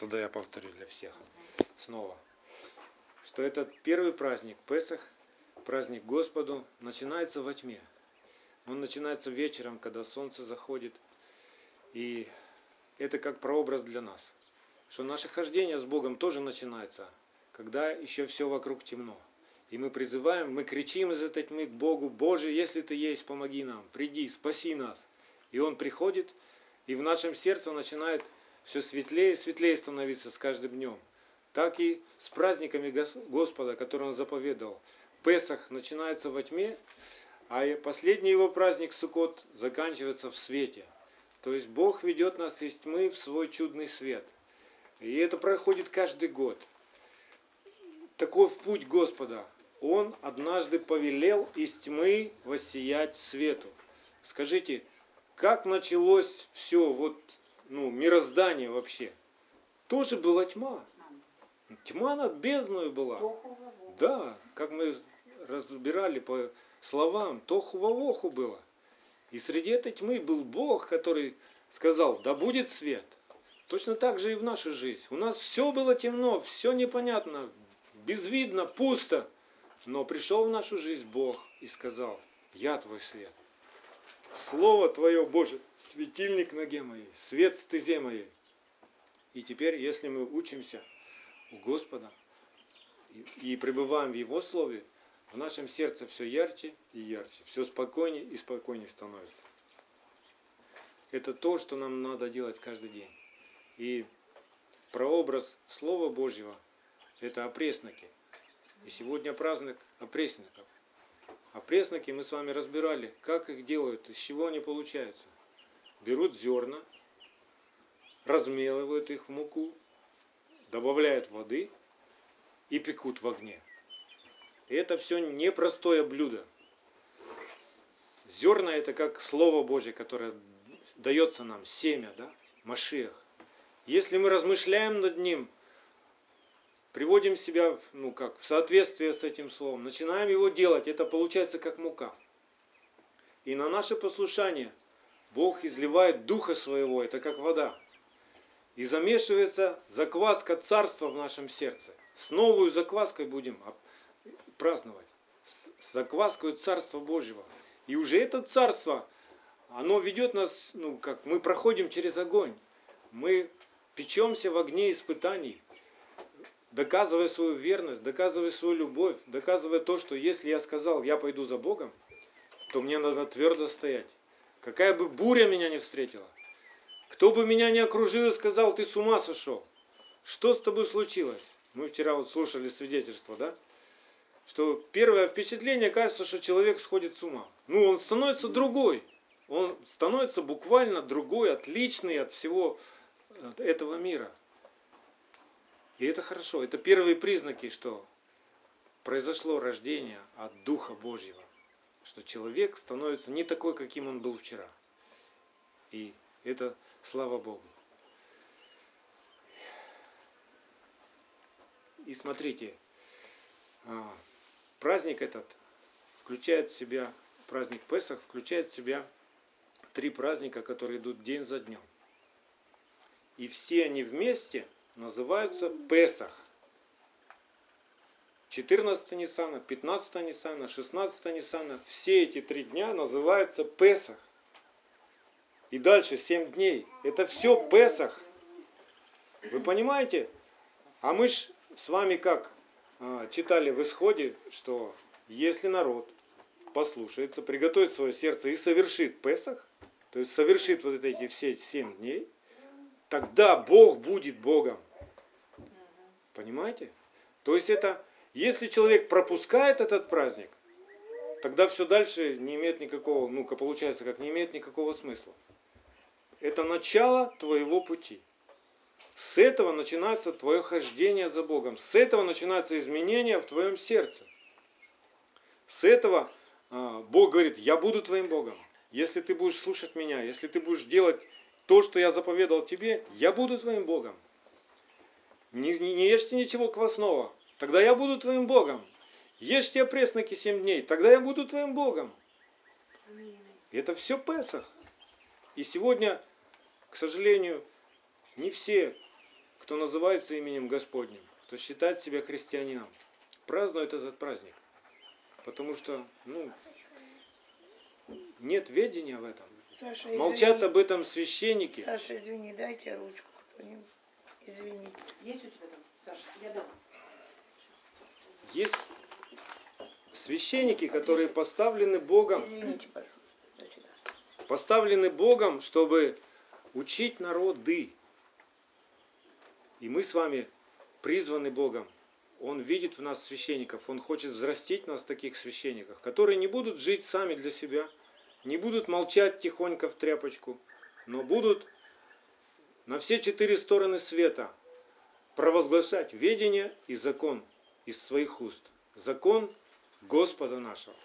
Тогда я повторю для всех снова. Что этот первый праздник, Песах, праздник Господу, начинается во тьме. Он начинается вечером, когда солнце заходит. И это как прообраз для нас. Что наше хождение с Богом тоже начинается, когда еще все вокруг темно. И мы призываем, мы кричим из этой тьмы к Богу, Боже, если Ты есть, помоги нам, приди, спаси нас. И Он приходит, и в нашем сердце начинает все светлее и светлее становиться с каждым днем. Так и с праздниками Господа, которые Он заповедовал. Песах начинается во тьме, а последний его праздник Суккот заканчивается в свете. То есть Бог ведет нас из тьмы в свой чудный свет. И это проходит каждый год. Таков путь Господа. Он однажды повелел из тьмы воссиять свету. Скажите, как началось все, вот, ну, мироздание вообще? Тоже была тьма. Тьма над бездной была. Да, как мы разбирали по словам, тоху вовоху было. И среди этой тьмы был Бог, который сказал, да будет свет. Точно так же и в нашу жизнь. У нас все было темно, все непонятно, безвидно, пусто. Но пришел в нашу жизнь Бог и сказал, я твой свет. Слово Твое, Боже, светильник ноге моей, свет стезе моей. И теперь, если мы учимся у Господа и, и пребываем в Его Слове, в нашем сердце все ярче и ярче, все спокойнее и спокойнее становится. Это то, что нам надо делать каждый день. И прообраз Слова Божьего – это опресноки. И сегодня праздник опресноков. А пресноки мы с вами разбирали, как их делают, из чего они получаются. Берут зерна, размелывают их в муку, добавляют воды и пекут в огне. И это все непростое блюдо. Зерна это как Слово Божье, которое дается нам, семя, да, Машиах. Если мы размышляем над ним – приводим себя ну, как, в соответствие с этим словом, начинаем его делать, это получается как мука. И на наше послушание Бог изливает Духа Своего, это как вода. И замешивается закваска царства в нашем сердце. С новой закваской будем праздновать. С закваской Царства Божьего. И уже это царство, оно ведет нас, ну как, мы проходим через огонь. Мы печемся в огне испытаний доказывая свою верность, доказывая свою любовь, доказывая то, что если я сказал, я пойду за Богом, то мне надо твердо стоять. Какая бы буря меня не встретила, кто бы меня не окружил и сказал, ты с ума сошел, что с тобой случилось? Мы вчера вот слушали свидетельство, да? Что первое впечатление кажется, что человек сходит с ума. Ну, он становится другой. Он становится буквально другой, отличный от всего этого мира. И это хорошо. Это первые признаки, что произошло рождение от Духа Божьего. Что человек становится не такой, каким он был вчера. И это слава Богу. И смотрите, а, праздник этот включает в себя, праздник Песах включает в себя три праздника, которые идут день за днем. И все они вместе – называются Песах. 14 Ниссана, 15 Ниссана, 16 Ниссана. Все эти три дня называются Песах. И дальше 7 дней. Это все Песах. Вы понимаете? А мы ж с вами как а, читали в исходе, что если народ послушается, приготовит свое сердце и совершит Песах, то есть совершит вот эти все 7 дней, тогда Бог будет Богом. Понимаете? То есть это, если человек пропускает этот праздник, тогда все дальше не имеет никакого, ну, получается, как не имеет никакого смысла. Это начало твоего пути. С этого начинается твое хождение за Богом. С этого начинается изменение в твоем сердце. С этого э, Бог говорит, я буду твоим Богом. Если ты будешь слушать меня, если ты будешь делать то, что я заповедал тебе, я буду твоим Богом. Не, не, не ешьте ничего квасного, тогда я буду твоим Богом. Ешьте опресноки семь дней, тогда я буду твоим Богом. Это все Песах. И сегодня, к сожалению, не все кто называется именем Господним, кто считает себя христианином, празднует этот праздник. Потому что, ну, нет ведения в этом. Саша, Молчат извини. об этом священники. Саша, извини, дайте ручку кто-нибудь. Извините. Есть у тебя там, Саша? Я дам. Есть священники, которые поставлены Богом, Извините, пожалуйста. Поставлены Богом, чтобы учить народы. И мы с вами призваны Богом. Он видит в нас священников, Он хочет взрастить нас таких священников, которые не будут жить сами для себя, не будут молчать тихонько в тряпочку, но будут на все четыре стороны света провозглашать ведение и закон из своих уст. Закон Господа нашего.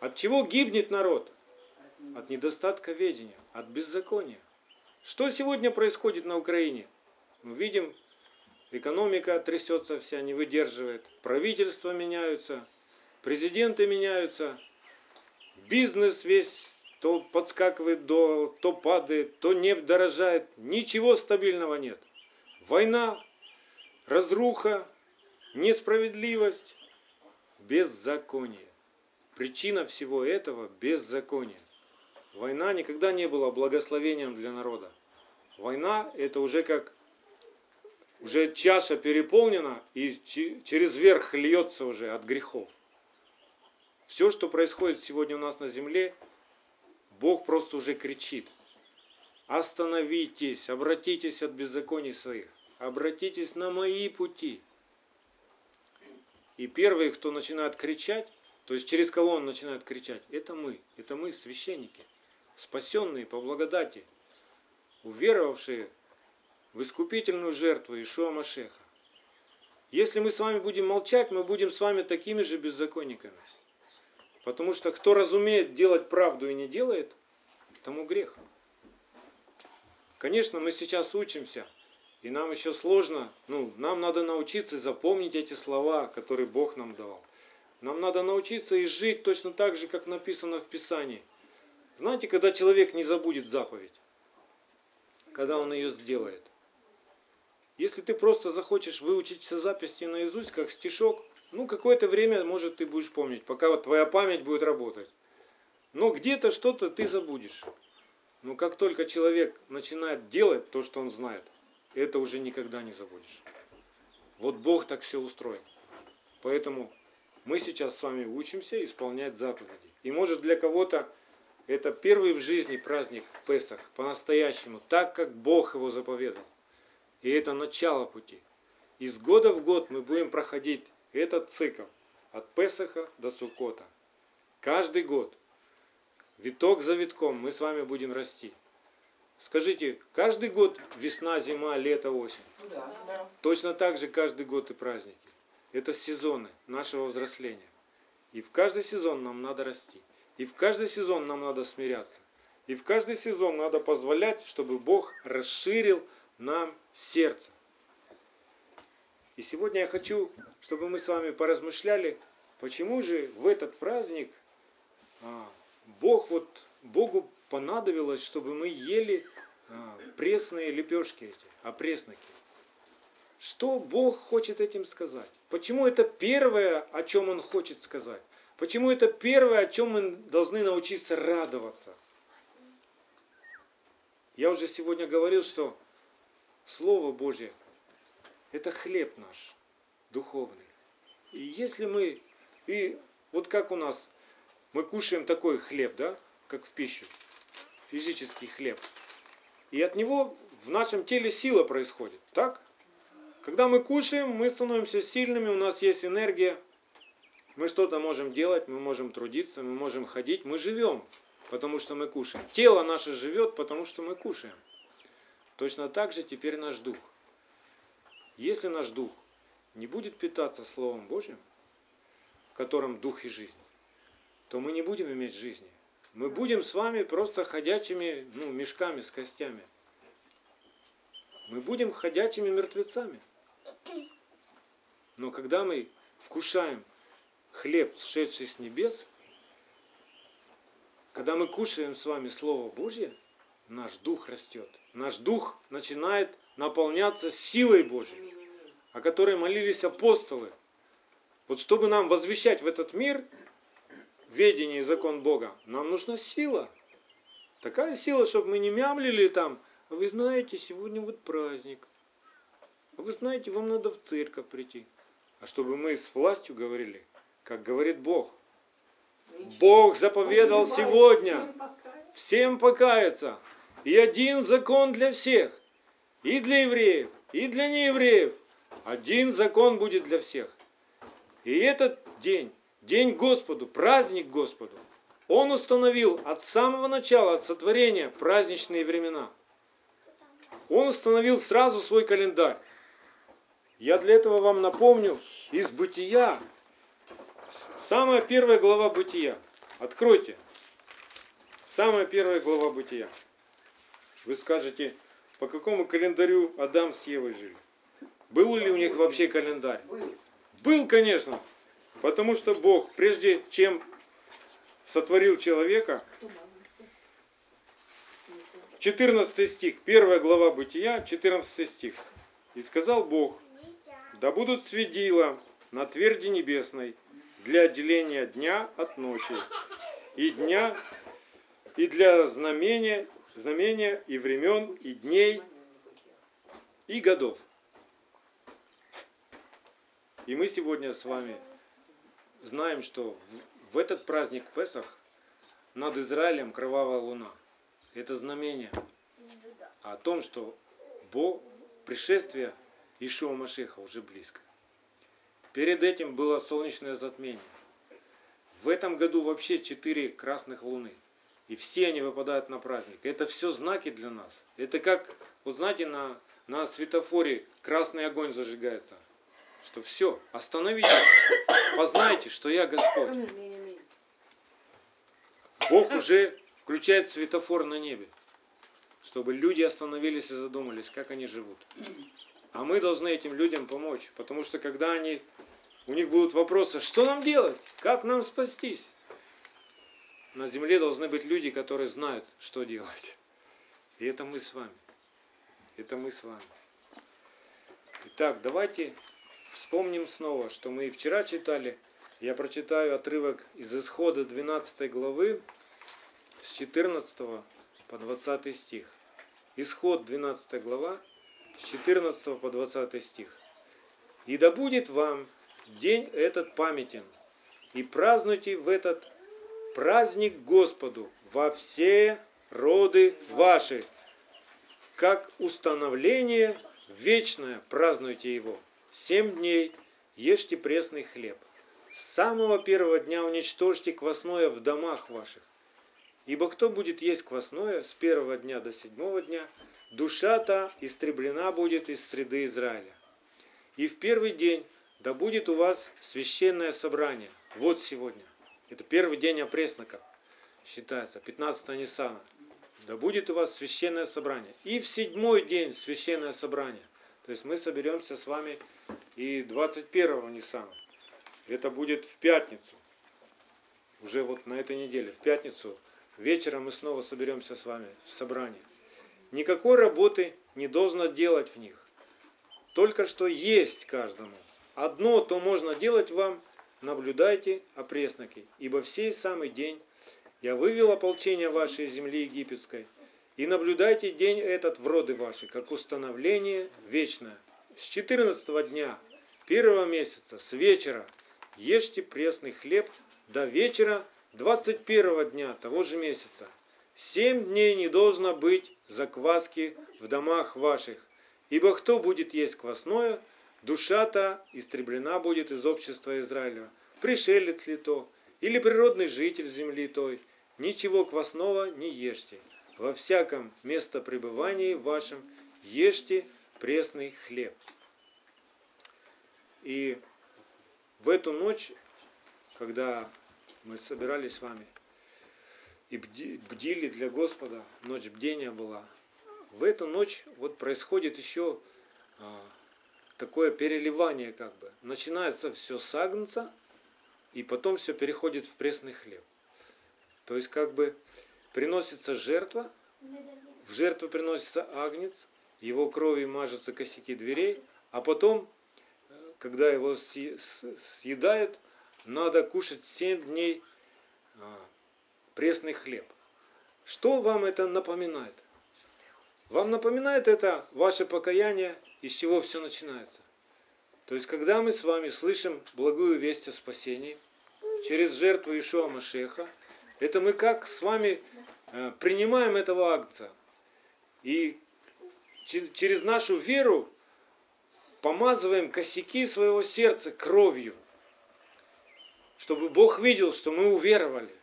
От чего гибнет народ? От недостатка ведения, от беззакония. Что сегодня происходит на Украине? Мы видим, экономика трясется вся, не выдерживает, правительства меняются, президенты меняются, бизнес весь то подскакивает, до, то падает, то нефть дорожает, ничего стабильного нет. Война, разруха, несправедливость, беззаконие. Причина всего этого – беззаконие. Война никогда не была благословением для народа. Война – это уже как уже чаша переполнена и че- через верх льется уже от грехов. Все, что происходит сегодня у нас на земле, Бог просто уже кричит. Остановитесь, обратитесь от беззаконий своих, обратитесь на мои пути. И первые, кто начинает кричать, то есть через кого он начинает кричать, это мы, это мы, священники, спасенные по благодати, уверовавшие в искупительную жертву Ишуа Машеха. Если мы с вами будем молчать, мы будем с вами такими же беззаконниками. Потому что кто разумеет делать правду и не делает, тому грех. Конечно, мы сейчас учимся, и нам еще сложно, ну, нам надо научиться запомнить эти слова, которые Бог нам дал. Нам надо научиться и жить точно так же, как написано в Писании. Знаете, когда человек не забудет заповедь, когда он ее сделает. Если ты просто захочешь выучить все записи наизусть, как стишок, ну, какое-то время, может, ты будешь помнить, пока вот твоя память будет работать. Но где-то что-то ты забудешь. Но как только человек начинает делать то, что он знает, это уже никогда не забудешь. Вот Бог так все устроил. Поэтому мы сейчас с вами учимся исполнять заповеди. И может для кого-то это первый в жизни праздник Песах, по-настоящему, так как Бог его заповедал. И это начало пути. Из года в год мы будем проходить этот цикл от Песаха до Сукота. Каждый год, виток за витком, мы с вами будем расти. Скажите, каждый год весна, зима, лето, осень. Ну да. Да. Точно так же каждый год и праздники. Это сезоны нашего взросления. И в каждый сезон нам надо расти. И в каждый сезон нам надо смиряться. И в каждый сезон надо позволять, чтобы Бог расширил нам сердце. И сегодня я хочу, чтобы мы с вами поразмышляли, почему же в этот праздник а, Бог вот, Богу понадобилось, чтобы мы ели а, пресные лепешки эти, опресноки. Что Бог хочет этим сказать? Почему это первое, о чем Он хочет сказать? Почему это первое, о чем мы должны научиться радоваться? Я уже сегодня говорил, что Слово Божье – это хлеб наш, духовный. И если мы, и вот как у нас, мы кушаем такой хлеб, да, как в пищу, физический хлеб. И от него в нашем теле сила происходит, так? Когда мы кушаем, мы становимся сильными, у нас есть энергия, мы что-то можем делать, мы можем трудиться, мы можем ходить, мы живем, потому что мы кушаем. Тело наше живет, потому что мы кушаем. Точно так же теперь наш дух. Если наш дух не будет питаться Словом Божьим, в котором дух и жизнь, то мы не будем иметь жизни. Мы будем с вами просто ходячими ну, мешками с костями. Мы будем ходячими мертвецами. Но когда мы вкушаем хлеб, сшедший с небес, когда мы кушаем с вами Слово Божье, наш дух растет. Наш дух начинает наполняться силой Божьей. О которой молились апостолы. Вот чтобы нам возвещать в этот мир ведение и закон Бога, нам нужна сила. Такая сила, чтобы мы не мямлили там. А вы знаете, сегодня вот праздник. А вы знаете, вам надо в церковь прийти. А чтобы мы с властью говорили, как говорит Бог. Бог заповедал сегодня всем покаяться. И один закон для всех. И для евреев, и для неевреев. Один закон будет для всех. И этот день, день Господу, праздник Господу, Он установил от самого начала, от сотворения праздничные времена. Он установил сразу свой календарь. Я для этого вам напомню из Бытия. Самая первая глава Бытия. Откройте. Самая первая глава Бытия. Вы скажете, по какому календарю Адам с Евой жили? Был ли у них вообще календарь? Был. Конечно. Потому что Бог, прежде чем сотворил человека, Кто молится? 14 стих, 1 глава Бытия, 14 стих. И сказал Бог, да будут светила на тверди небесной для отделения дня от ночи, и дня, и для знамения, знамения и времен, и дней, и годов. И мы сегодня с вами знаем, что в, этот праздник Песах над Израилем кровавая луна. Это знамение о том, что Бог, пришествие Ишуа Машеха уже близко. Перед этим было солнечное затмение. В этом году вообще четыре красных луны. И все они выпадают на праздник. Это все знаки для нас. Это как, вот знаете, на, на светофоре красный огонь зажигается. Что все, остановитесь, познайте, что я Господь. Бог уже включает светофор на небе, чтобы люди остановились и задумались, как они живут. А мы должны этим людям помочь, потому что когда они, у них будут вопросы, что нам делать, как нам спастись, на земле должны быть люди, которые знают, что делать. И это мы с вами. Это мы с вами. Итак, давайте вспомним снова, что мы и вчера читали. Я прочитаю отрывок из Исхода 12 главы с 14 по 20 стих. Исход 12 глава с 14 по 20 стих. «И да будет вам день этот памятен, и празднуйте в этот праздник Господу во все роды ваши, как установление вечное празднуйте его. Семь дней ешьте пресный хлеб. С самого первого дня уничтожьте квасное в домах ваших. Ибо кто будет есть квасное с первого дня до седьмого дня, душа-то истреблена будет из среды Израиля. И в первый день да будет у вас священное собрание. Вот сегодня. Это первый день опресноков, считается, 15 Нисана. Да будет у вас священное собрание. И в седьмой день священное собрание. То есть мы соберемся с вами и 21 Нисана. Это будет в пятницу. Уже вот на этой неделе, в пятницу, вечером мы снова соберемся с вами в собрании. Никакой работы не должно делать в них. Только что есть каждому. Одно то можно делать вам, наблюдайте опресноки, ибо в сей самый день я вывел ополчение вашей земли египетской, и наблюдайте день этот в роды ваши, как установление вечное. С 14 дня первого месяца, с вечера, ешьте пресный хлеб до вечера 21 дня того же месяца. Семь дней не должно быть закваски в домах ваших, ибо кто будет есть квасное, душа-то истреблена будет из общества Израиля. Пришелец ли то, или природный житель земли той, ничего квасного не ешьте. Во всяком местопребывании вашем ешьте пресный хлеб. И в эту ночь, когда мы собирались с вами и бди- бдили для Господа, ночь бдения была, в эту ночь вот происходит еще а, такое переливание как бы. Начинается все с агнца, и потом все переходит в пресный хлеб. То есть как бы приносится жертва в жертву приносится агнец, его кровью мажутся косяки дверей, а потом, э, когда его съедают, надо кушать 7 дней а, пресный хлеб. Что вам это напоминает? Вам напоминает это ваше покаяние, из чего все начинается. То есть, когда мы с вами слышим благую весть о спасении через жертву Ишуа Машеха, это мы как с вами э, принимаем этого акция. И че- через нашу веру помазываем косяки своего сердца кровью. Чтобы Бог видел, что мы уверовали.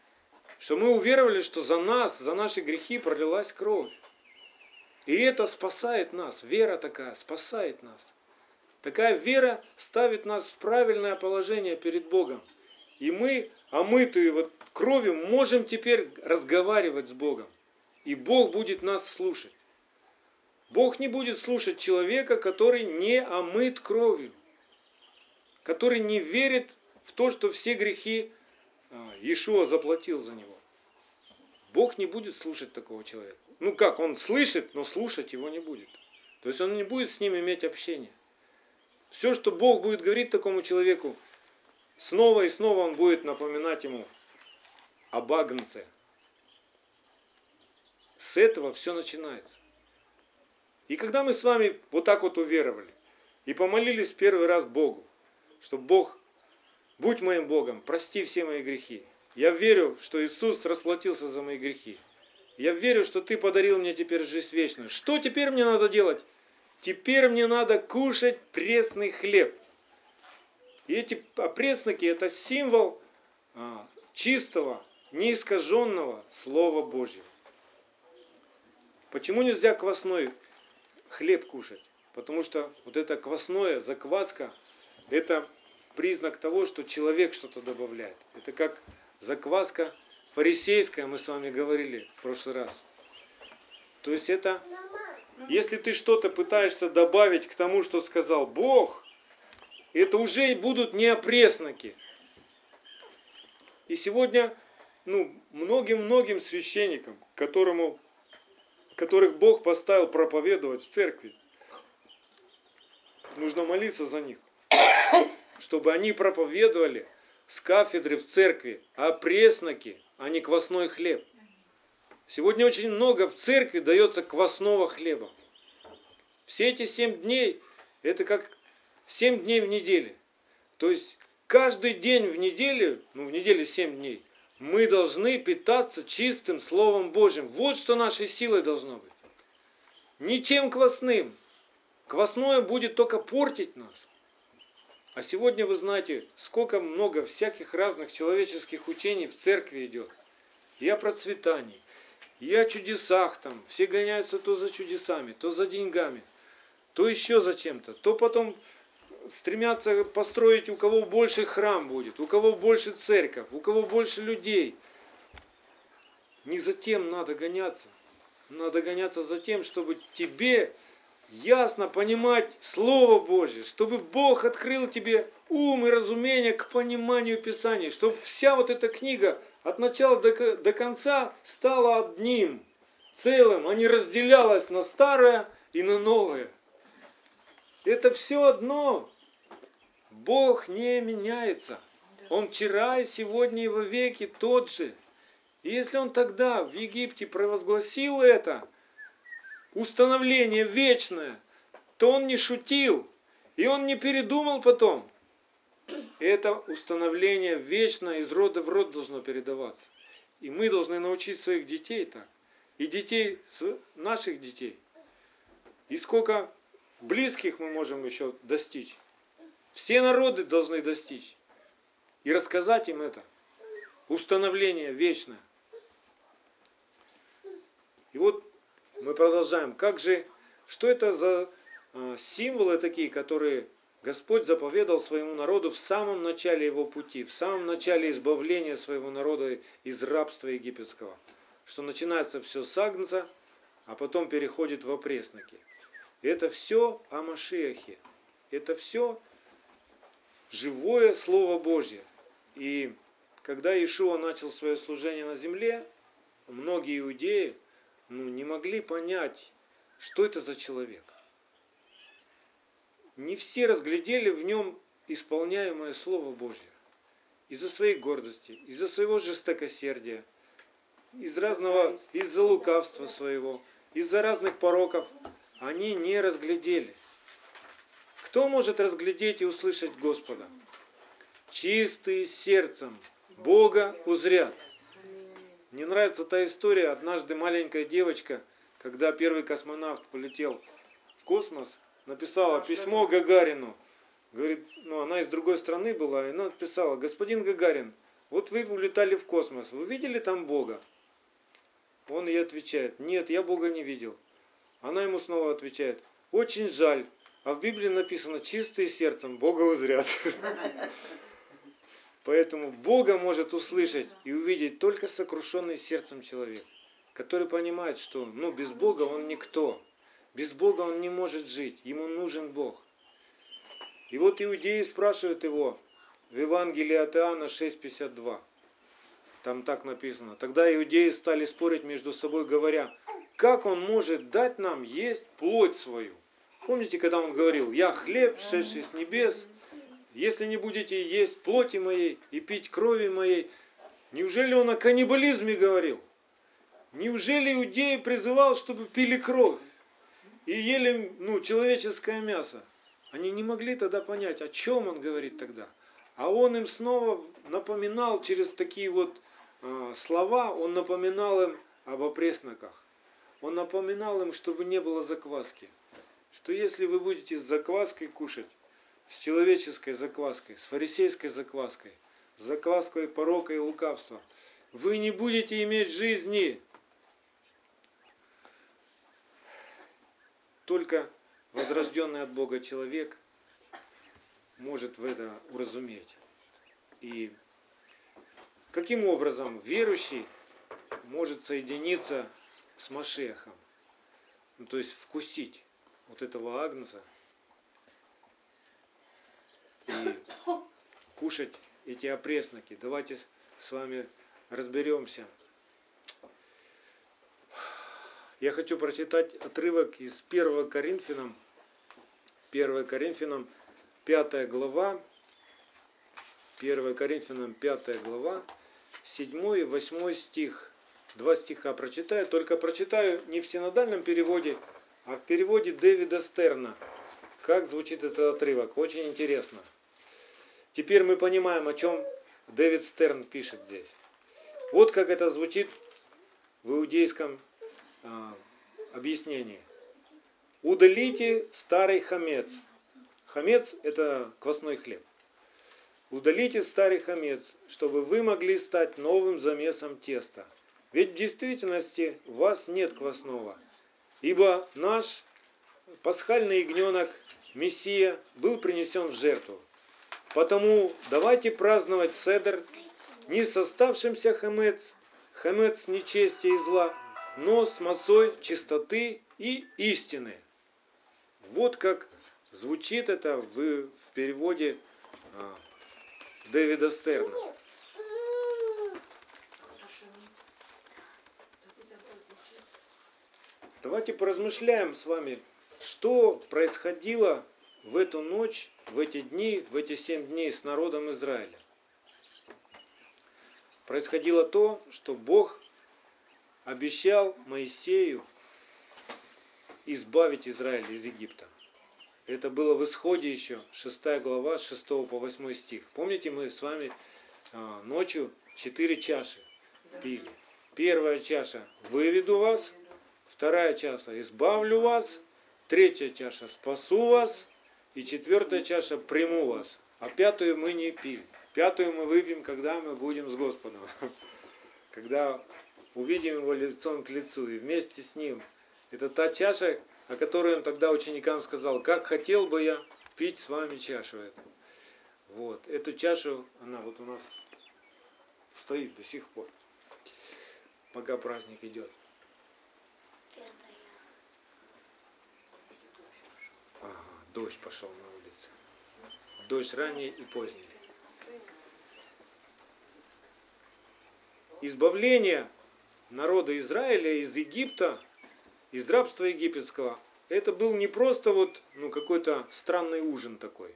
Что мы уверовали, что за нас, за наши грехи пролилась кровь. И это спасает нас. Вера такая спасает нас. Такая вера ставит нас в правильное положение перед Богом. И мы, омытые вот кровью, можем теперь разговаривать с Богом. И Бог будет нас слушать. Бог не будет слушать человека, который не омыт кровью, который не верит в то, что все грехи а, Иешуа заплатил за него. Бог не будет слушать такого человека. Ну как, он слышит, но слушать его не будет. То есть он не будет с ним иметь общение. Все, что Бог будет говорить такому человеку, снова и снова он будет напоминать ему об Агнце. С этого все начинается. И когда мы с вами вот так вот уверовали и помолились первый раз Богу, что Бог, будь моим Богом, прости все мои грехи. Я верю, что Иисус расплатился за мои грехи. Я верю, что Ты подарил мне теперь жизнь вечную. Что теперь мне надо делать? Теперь мне надо кушать пресный хлеб. И эти опресноки это символ а, чистого, неискаженного Слова Божьего. Почему нельзя квасной хлеб кушать? Потому что вот это квасное, закваска, это признак того, что человек что-то добавляет. Это как закваска фарисейская, мы с вами говорили в прошлый раз. То есть это, если ты что-то пытаешься добавить к тому, что сказал Бог, это уже будут не опресноки. И сегодня, ну, многим-многим священникам, которому, которых Бог поставил проповедовать в церкви, нужно молиться за них, чтобы они проповедовали с кафедры в церкви опресноки, а не квасной хлеб. Сегодня очень много в церкви дается квасного хлеба. Все эти семь дней, это как семь дней в неделе. То есть каждый день в неделю, ну в неделе семь дней, мы должны питаться чистым Словом Божьим. Вот что нашей силой должно быть. Ничем квасным. Квасное будет только портить нас. А сегодня вы знаете, сколько много всяких разных человеческих учений в церкви идет. И о процветании, и о чудесах там. Все гоняются то за чудесами, то за деньгами, то еще за чем-то. То потом стремятся построить, у кого больше храм будет, у кого больше церковь, у кого больше людей. Не за тем надо гоняться. Надо гоняться за тем, чтобы тебе ясно понимать Слово Божье, чтобы Бог открыл тебе ум и разумение к пониманию Писания, чтобы вся вот эта книга от начала до, до конца стала одним целым, а не разделялась на старое и на новое. Это все одно. Бог не меняется. Он вчера и сегодня и во веки тот же. И если он тогда в Египте провозгласил это, установление вечное, то он не шутил. И он не передумал потом. Это установление вечное из рода в род должно передаваться. И мы должны научить своих детей так. И детей, наших детей. И сколько близких мы можем еще достичь. Все народы должны достичь. И рассказать им это. Установление вечное. И вот мы продолжаем. Как же, что это за э, символы такие, которые Господь заповедал своему народу в самом начале его пути, в самом начале избавления своего народа из рабства египетского. Что начинается все с Агнца, а потом переходит в опресноки. Это все о Машехе. Это все живое Слово Божье. И когда Иешуа начал свое служение на земле, многие иудеи, ну, не могли понять, что это за человек. Не все разглядели в нем исполняемое Слово Божье. Из-за своей гордости, из-за своего жестокосердия, из разного, из-за лукавства своего, из-за разных пороков, они не разглядели. Кто может разглядеть и услышать Господа? Чистые сердцем Бога узрят. Мне нравится та история. Однажды маленькая девочка, когда первый космонавт полетел в космос, написала письмо Гагарину. Говорит, ну она из другой страны была, и она написала, господин Гагарин, вот вы улетали в космос, вы видели там Бога? Он ей отвечает, нет, я Бога не видел. Она ему снова отвечает, очень жаль, а в Библии написано, чистые сердцем Бога узрят. Поэтому Бога может услышать и увидеть только сокрушенный сердцем человек, который понимает, что ну, без Бога он никто. Без Бога он не может жить, ему нужен Бог. И вот иудеи спрашивают его в Евангелии от Иоанна 6,52. Там так написано. Тогда иудеи стали спорить между собой, говоря, как он может дать нам есть плоть свою? Помните, когда он говорил, я хлеб, шедший с небес, если не будете есть плоти моей и пить крови моей, неужели он о каннибализме говорил? Неужели иудеи призывал, чтобы пили кровь и ели ну, человеческое мясо? Они не могли тогда понять, о чем он говорит тогда. А он им снова напоминал через такие вот э, слова, он напоминал им об опресноках. Он напоминал им, чтобы не было закваски. Что если вы будете с закваской кушать, с человеческой закваской, с фарисейской закваской, с закваской порока и лукавства, вы не будете иметь жизни. Только возрожденный от Бога человек может в это уразуметь. И каким образом верующий может соединиться с Машехом, ну, то есть вкусить вот этого агнца и кушать эти опресноки. Давайте с вами разберемся. Я хочу прочитать отрывок из 1 Коринфянам, 1 Коринфянам, 5 глава, 1 Коринфянам, 5 глава, 7 и 8 стих. Два стиха прочитаю, только прочитаю не в синодальном переводе, а в переводе Дэвида Стерна. Как звучит этот отрывок? Очень интересно. Теперь мы понимаем, о чем Дэвид Стерн пишет здесь. Вот как это звучит в иудейском а, объяснении. Удалите старый хамец. Хамец – это квасной хлеб. Удалите старый хамец, чтобы вы могли стать новым замесом теста. Ведь в действительности у вас нет квасного, ибо наш пасхальный ягненок Мессия был принесен в жертву. Потому давайте праздновать седр не с оставшимся хамец, хамец нечестия и зла, но с массой чистоты и истины. Вот как звучит это в, в переводе а, Дэвида Стерна. Давайте поразмышляем с вами, что происходило в эту ночь, в эти дни, в эти семь дней с народом Израиля. Происходило то, что Бог обещал Моисею избавить Израиль из Египта. Это было в исходе еще, 6 глава, 6 по 8 стих. Помните, мы с вами а, ночью четыре чаши пили. Первая чаша – выведу вас. Вторая чаша – избавлю вас. Третья чаша – спасу вас. И четвертая чаша – приму вас. А пятую мы не пили. Пятую мы выпьем, когда мы будем с Господом. Когда увидим его лицом к лицу и вместе с ним. Это та чаша, о которой он тогда ученикам сказал, как хотел бы я пить с вами чашу эту. Вот. Эту чашу, она вот у нас стоит до сих пор, пока праздник идет. Дождь пошел на улице. Дождь ранний и поздний. Избавление народа Израиля из Египта, из рабства египетского, это был не просто вот ну, какой-то странный ужин такой,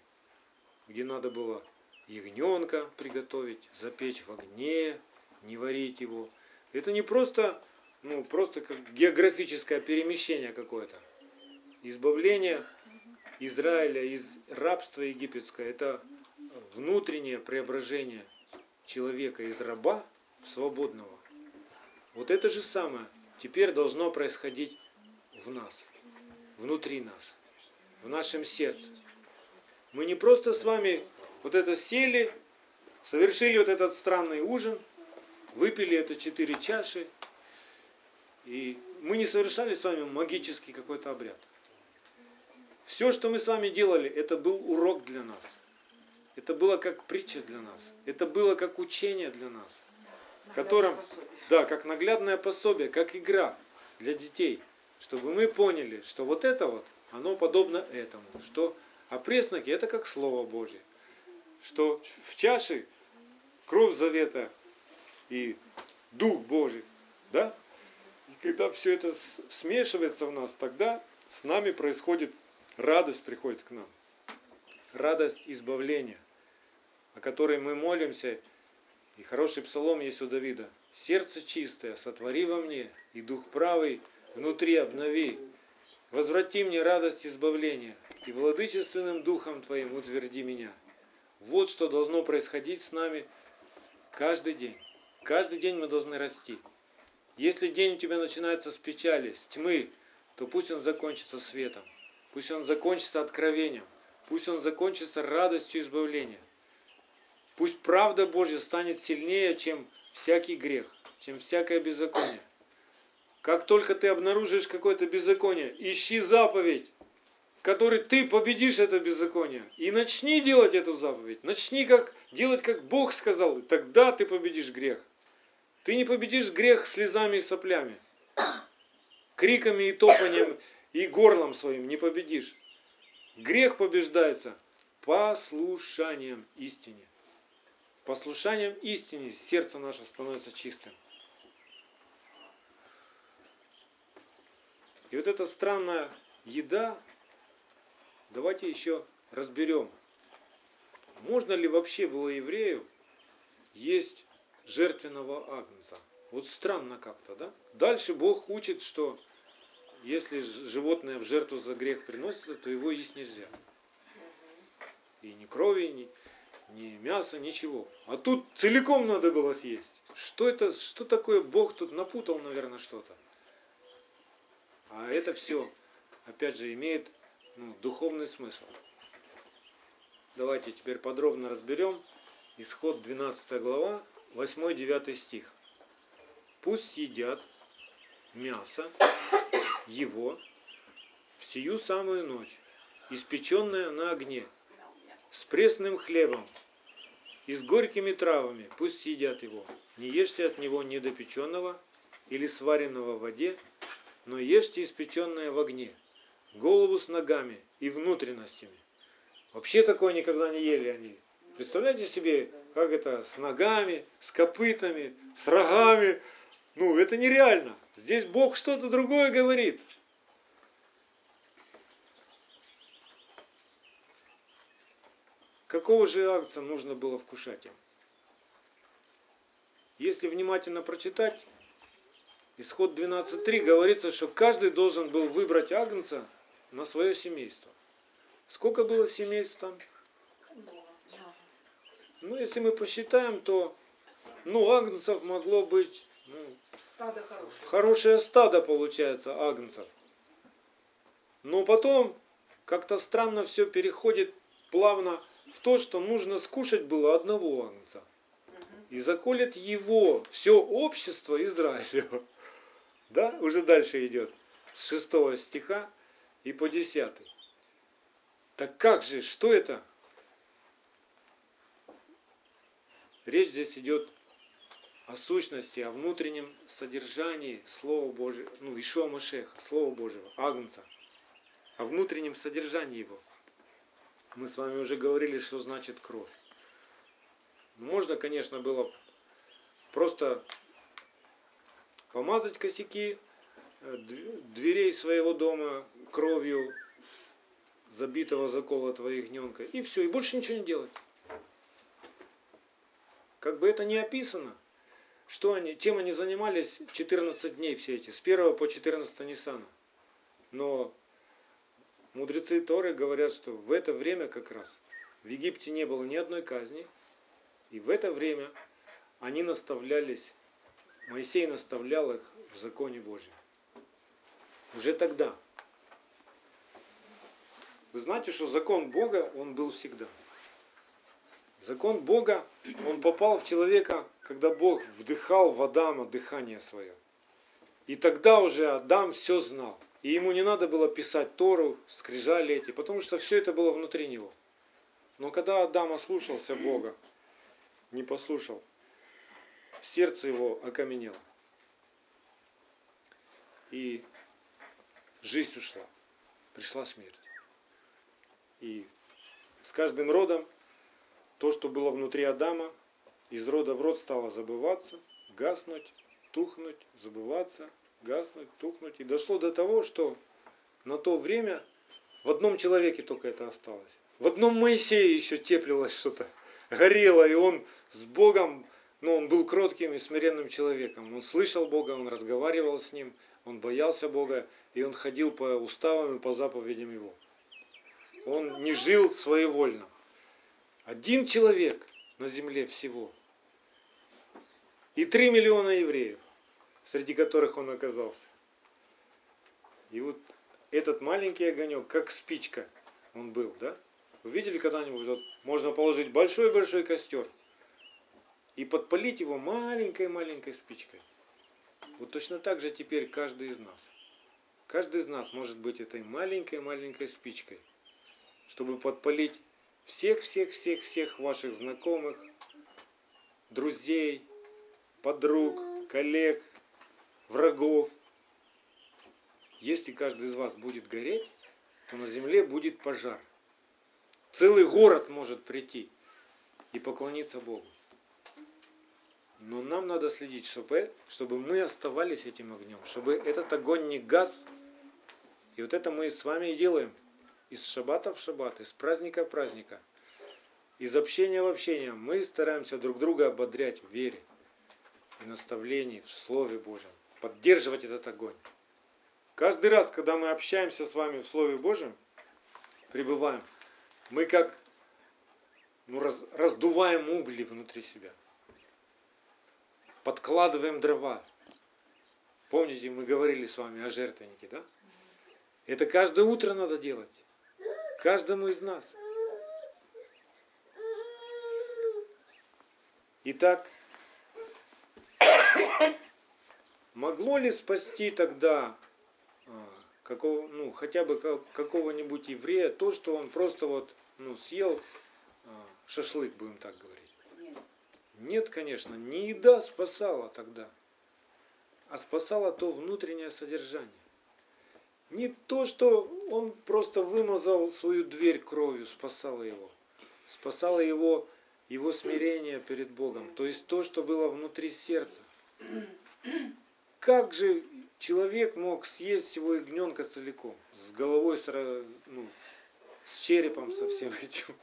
где надо было ягненка приготовить, запечь в огне, не варить его. Это не просто, ну, просто как географическое перемещение какое-то. Избавление Израиля из рабства египетского – это внутреннее преображение человека из раба в свободного. Вот это же самое теперь должно происходить в нас, внутри нас, в нашем сердце. Мы не просто с вами вот это сели, совершили вот этот странный ужин, выпили это четыре чаши, и мы не совершали с вами магический какой-то обряд. Все, что мы с вами делали, это был урок для нас. Это было как притча для нас. Это было как учение для нас. Которым, да, как наглядное пособие, как игра для детей. Чтобы мы поняли, что вот это вот, оно подобно этому. Что опресноки это как Слово Божье. Что в чаше кровь завета и Дух Божий. Да? И когда все это смешивается в нас, тогда с нами происходит радость приходит к нам. Радость избавления, о которой мы молимся. И хороший псалом есть у Давида. Сердце чистое, сотвори во мне, и дух правый внутри обнови. Возврати мне радость избавления, и владычественным духом Твоим утверди меня. Вот что должно происходить с нами каждый день. Каждый день мы должны расти. Если день у тебя начинается с печали, с тьмы, то пусть он закончится светом. Пусть он закончится откровением. Пусть он закончится радостью избавления. Пусть правда Божья станет сильнее, чем всякий грех, чем всякое беззаконие. Как только ты обнаружишь какое-то беззаконие, ищи заповедь, которой ты победишь это беззаконие. И начни делать эту заповедь. Начни как, делать, как Бог сказал. И тогда ты победишь грех. Ты не победишь грех слезами и соплями, криками и топанием и горлом своим не победишь. Грех побеждается послушанием истине. Послушанием истине сердце наше становится чистым. И вот эта странная еда, давайте еще разберем. Можно ли вообще было еврею есть жертвенного агнца? Вот странно как-то, да? Дальше Бог учит, что если животное в жертву за грех приносится, то его есть нельзя. И ни крови, ни, ни мяса, ничего. А тут целиком надо было съесть. Что это, что такое Бог тут напутал, наверное, что-то. А это все, опять же, имеет ну, духовный смысл. Давайте теперь подробно разберем. Исход 12 глава, 8-9 стих. Пусть съедят мясо его в сию самую ночь, испеченное на огне, с пресным хлебом и с горькими травами, пусть съедят его. Не ешьте от него недопеченного или сваренного в воде, но ешьте испеченное в огне, голову с ногами и внутренностями. Вообще такое никогда не ели они. Представляете себе, как это с ногами, с копытами, с рогами. Ну, это нереально. Здесь Бог что-то другое говорит. Какого же акция нужно было вкушать им? Если внимательно прочитать, исход 12.3 говорится, что каждый должен был выбрать агнца на свое семейство. Сколько было семейств там? Ну, если мы посчитаем, то ну, агнцев могло быть ну, Стадо хорошее. хорошее стадо получается агнцев. Но потом как-то странно все переходит плавно в то, что нужно скушать было одного агнца. И заколет его все общество Израилева. Да, уже дальше идет. С 6 стиха и по 10. Так как же, что это? Речь здесь идет о сущности, о внутреннем содержании Слова Божьего, ну, Ишуа Машеха, Слова Божьего, Агнца, о внутреннем содержании его. Мы с вами уже говорили, что значит кровь. Можно, конечно, было просто помазать косяки э, дв- дверей своего дома кровью забитого заколотого ягненка. И все, и больше ничего не делать. Как бы это ни описано, что они, чем они занимались 14 дней все эти, с 1 по 14 Ниссана. Но мудрецы Торы говорят, что в это время как раз в Египте не было ни одной казни, и в это время они наставлялись, Моисей наставлял их в законе Божьем. Уже тогда. Вы знаете, что закон Бога, он был всегда. Закон Бога, он попал в человека, когда Бог вдыхал в Адама дыхание свое. И тогда уже Адам все знал. И ему не надо было писать Тору, скрижали эти, потому что все это было внутри него. Но когда Адам ослушался Бога, не послушал, сердце его окаменело. И жизнь ушла, пришла смерть. И с каждым родом то, что было внутри Адама, из рода в род стало забываться, гаснуть, тухнуть, забываться, гаснуть, тухнуть. И дошло до того, что на то время в одном человеке только это осталось. В одном Моисее еще теплилось что-то, горело, и он с Богом, но он был кротким и смиренным человеком. Он слышал Бога, он разговаривал с Ним, он боялся Бога, и он ходил по уставам и по заповедям Его. Он не жил своевольно. Один человек на земле всего. И три миллиона евреев, среди которых он оказался. И вот этот маленький огонек, как спичка он был, да? Вы видели когда-нибудь, вот можно положить большой-большой костер и подпалить его маленькой-маленькой спичкой. Вот точно так же теперь каждый из нас. Каждый из нас может быть этой маленькой-маленькой спичкой, чтобы подпалить всех-всех-всех-всех ваших знакомых, друзей, подруг, коллег, врагов. Если каждый из вас будет гореть, то на земле будет пожар. Целый город может прийти и поклониться Богу. Но нам надо следить, чтобы, чтобы мы оставались этим огнем, чтобы этот огонь не гас. И вот это мы с вами и делаем. Из шаббата в шаббат, из праздника в праздника, из общения в общение. Мы стараемся друг друга ободрять в вере и наставлении, в Слове Божьем. Поддерживать этот огонь. Каждый раз, когда мы общаемся с вами в Слове Божьем, пребываем, мы как ну, раз, раздуваем угли внутри себя. Подкладываем дрова. Помните, мы говорили с вами о жертвеннике, да? Это каждое утро надо делать. Каждому из нас. Итак, могло ли спасти тогда какого, ну, хотя бы какого-нибудь еврея то, что он просто вот ну, съел шашлык, будем так говорить? Нет, конечно, не еда спасала тогда, а спасала то внутреннее содержание. Не то, что он просто вымазал свою дверь кровью, спасало его. Спасало его, его смирение перед Богом. То есть то, что было внутри сердца. Как же человек мог съесть всего ягненка целиком? С головой, ну, с черепом со всем этим,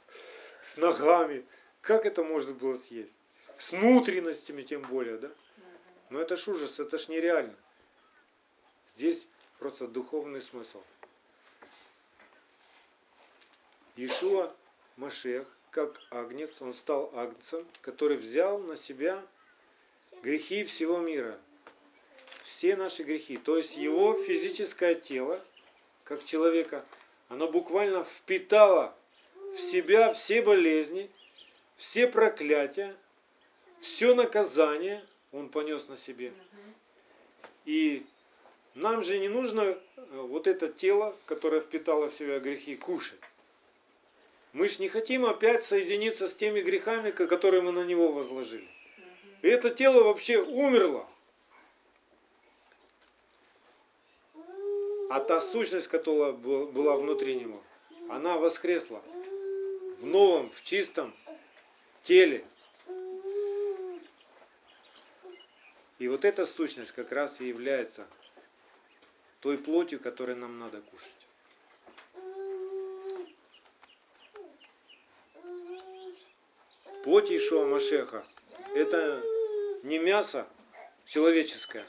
с ногами. Как это можно было съесть? С внутренностями тем более, да? Но это ж ужас, это ж нереально. Здесь просто духовный смысл. Иешуа Машех, как агнец, он стал агнцем, который взял на себя грехи всего мира. Все наши грехи. То есть его физическое тело, как человека, оно буквально впитало в себя все болезни, все проклятия, все наказание он понес на себе. И нам же не нужно вот это тело, которое впитало в себя грехи, кушать. Мы же не хотим опять соединиться с теми грехами, которые мы на него возложили. И это тело вообще умерло. А та сущность, которая была внутри него, она воскресла в новом, в чистом теле. И вот эта сущность как раз и является той плотью, которой нам надо кушать. Плоть Ишуа Машеха – это не мясо человеческое.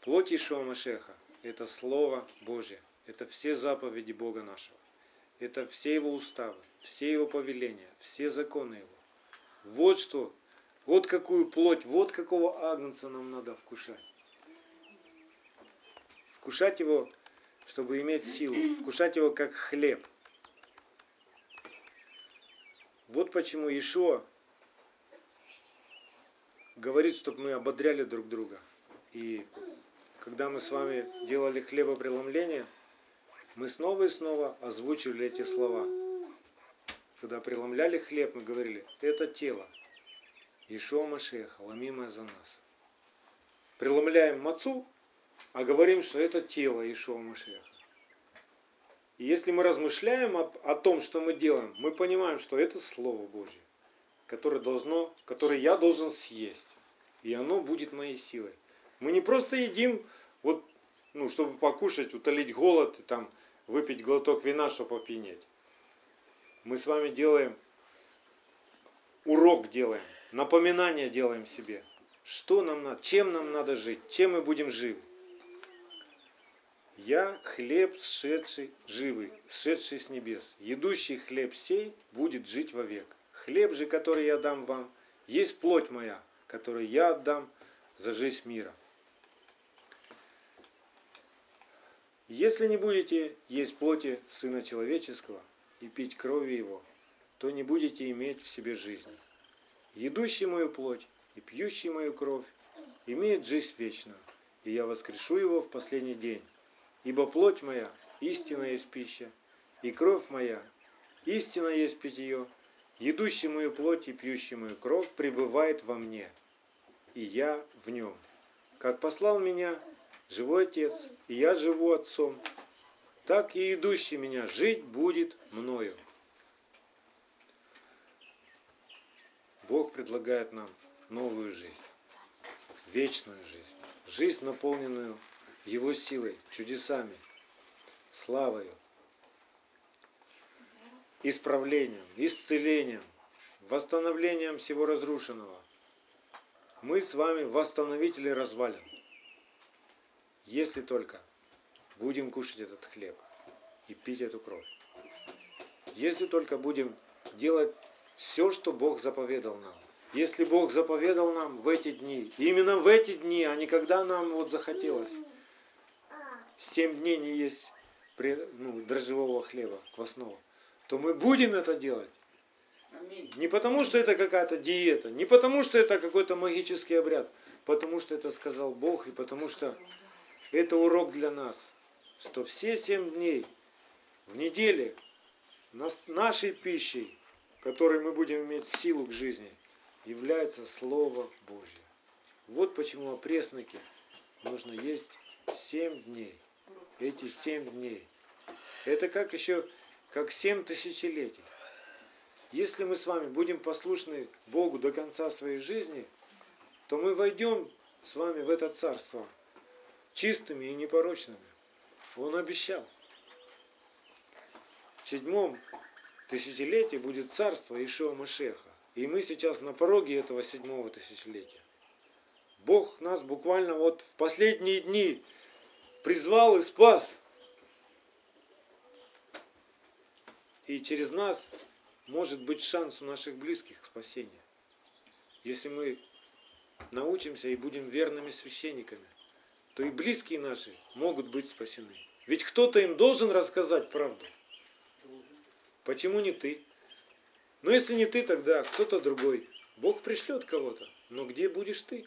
Плоть Ишуа Машеха – это Слово Божье. Это все заповеди Бога нашего. Это все Его уставы, все Его повеления, все законы Его. Вот что, вот какую плоть, вот какого агнца нам надо вкушать. Вкушать его, чтобы иметь силу. Вкушать его как хлеб. Вот почему Ишуа говорит, чтобы мы ободряли друг друга. И когда мы с вами делали хлебопреломление, мы снова и снова озвучивали эти слова. Когда преломляли хлеб, мы говорили, это тело. Ишуа Машеха, ломимое за нас. Преломляем мацу, а говорим, что это тело Ишуа Машеха. И если мы размышляем о, о том, что мы делаем, мы понимаем, что это Слово Божье, которое, должно, которое я должен съесть. И оно будет моей силой. Мы не просто едим, вот, ну, чтобы покушать, утолить голод, и там, выпить глоток вина, чтобы опьянеть. Мы с вами делаем урок делаем, напоминание делаем себе. Что нам надо, чем нам надо жить, чем мы будем живы. Я хлеб, сшедший живый, сшедший с небес. Едущий хлеб сей будет жить вовек. Хлеб же, который я дам вам, есть плоть моя, которую я отдам за жизнь мира. Если не будете есть плоти Сына Человеческого и пить крови Его, то не будете иметь в себе жизни. Едущий мою плоть и пьющий мою кровь имеет жизнь вечную, и я воскрешу его в последний день. Ибо плоть моя истина есть пища, и кровь моя истина есть питье. Едущий мою плоть и пьющий мою кровь пребывает во мне, и я в нем. Как послал меня живой Отец, и я живу Отцом, так и идущий меня жить будет мною. Бог предлагает нам новую жизнь, вечную жизнь, жизнь, наполненную Его силой, чудесами, славою, исправлением, исцелением, восстановлением всего разрушенного. Мы с вами восстановители развалин, если только будем кушать этот хлеб и пить эту кровь. Если только будем делать все, что Бог заповедал нам. Если Бог заповедал нам в эти дни, именно в эти дни, а не когда нам вот захотелось, семь дней не есть ну, дрожжевого хлеба квасного, то мы будем это делать. Не потому, что это какая-то диета, не потому, что это какой-то магический обряд, потому что это сказал Бог, и потому что это урок для нас, что все семь дней в неделе нашей пищей которой мы будем иметь силу к жизни, является Слово Божье. Вот почему опресноки нужно есть семь дней. Эти семь дней. Это как еще, как семь тысячелетий. Если мы с вами будем послушны Богу до конца своей жизни, то мы войдем с вами в это царство чистыми и непорочными. Он обещал. В седьмом тысячелетие будет царство Ишуа Машеха. И мы сейчас на пороге этого седьмого тысячелетия. Бог нас буквально вот в последние дни призвал и спас. И через нас может быть шанс у наших близких спасения. Если мы научимся и будем верными священниками, то и близкие наши могут быть спасены. Ведь кто-то им должен рассказать правду. Почему не ты? Но если не ты, тогда кто-то другой. Бог пришлет кого-то. Но где будешь ты?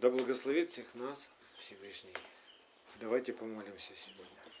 Да благословит всех нас Всевышний. Давайте помолимся сегодня.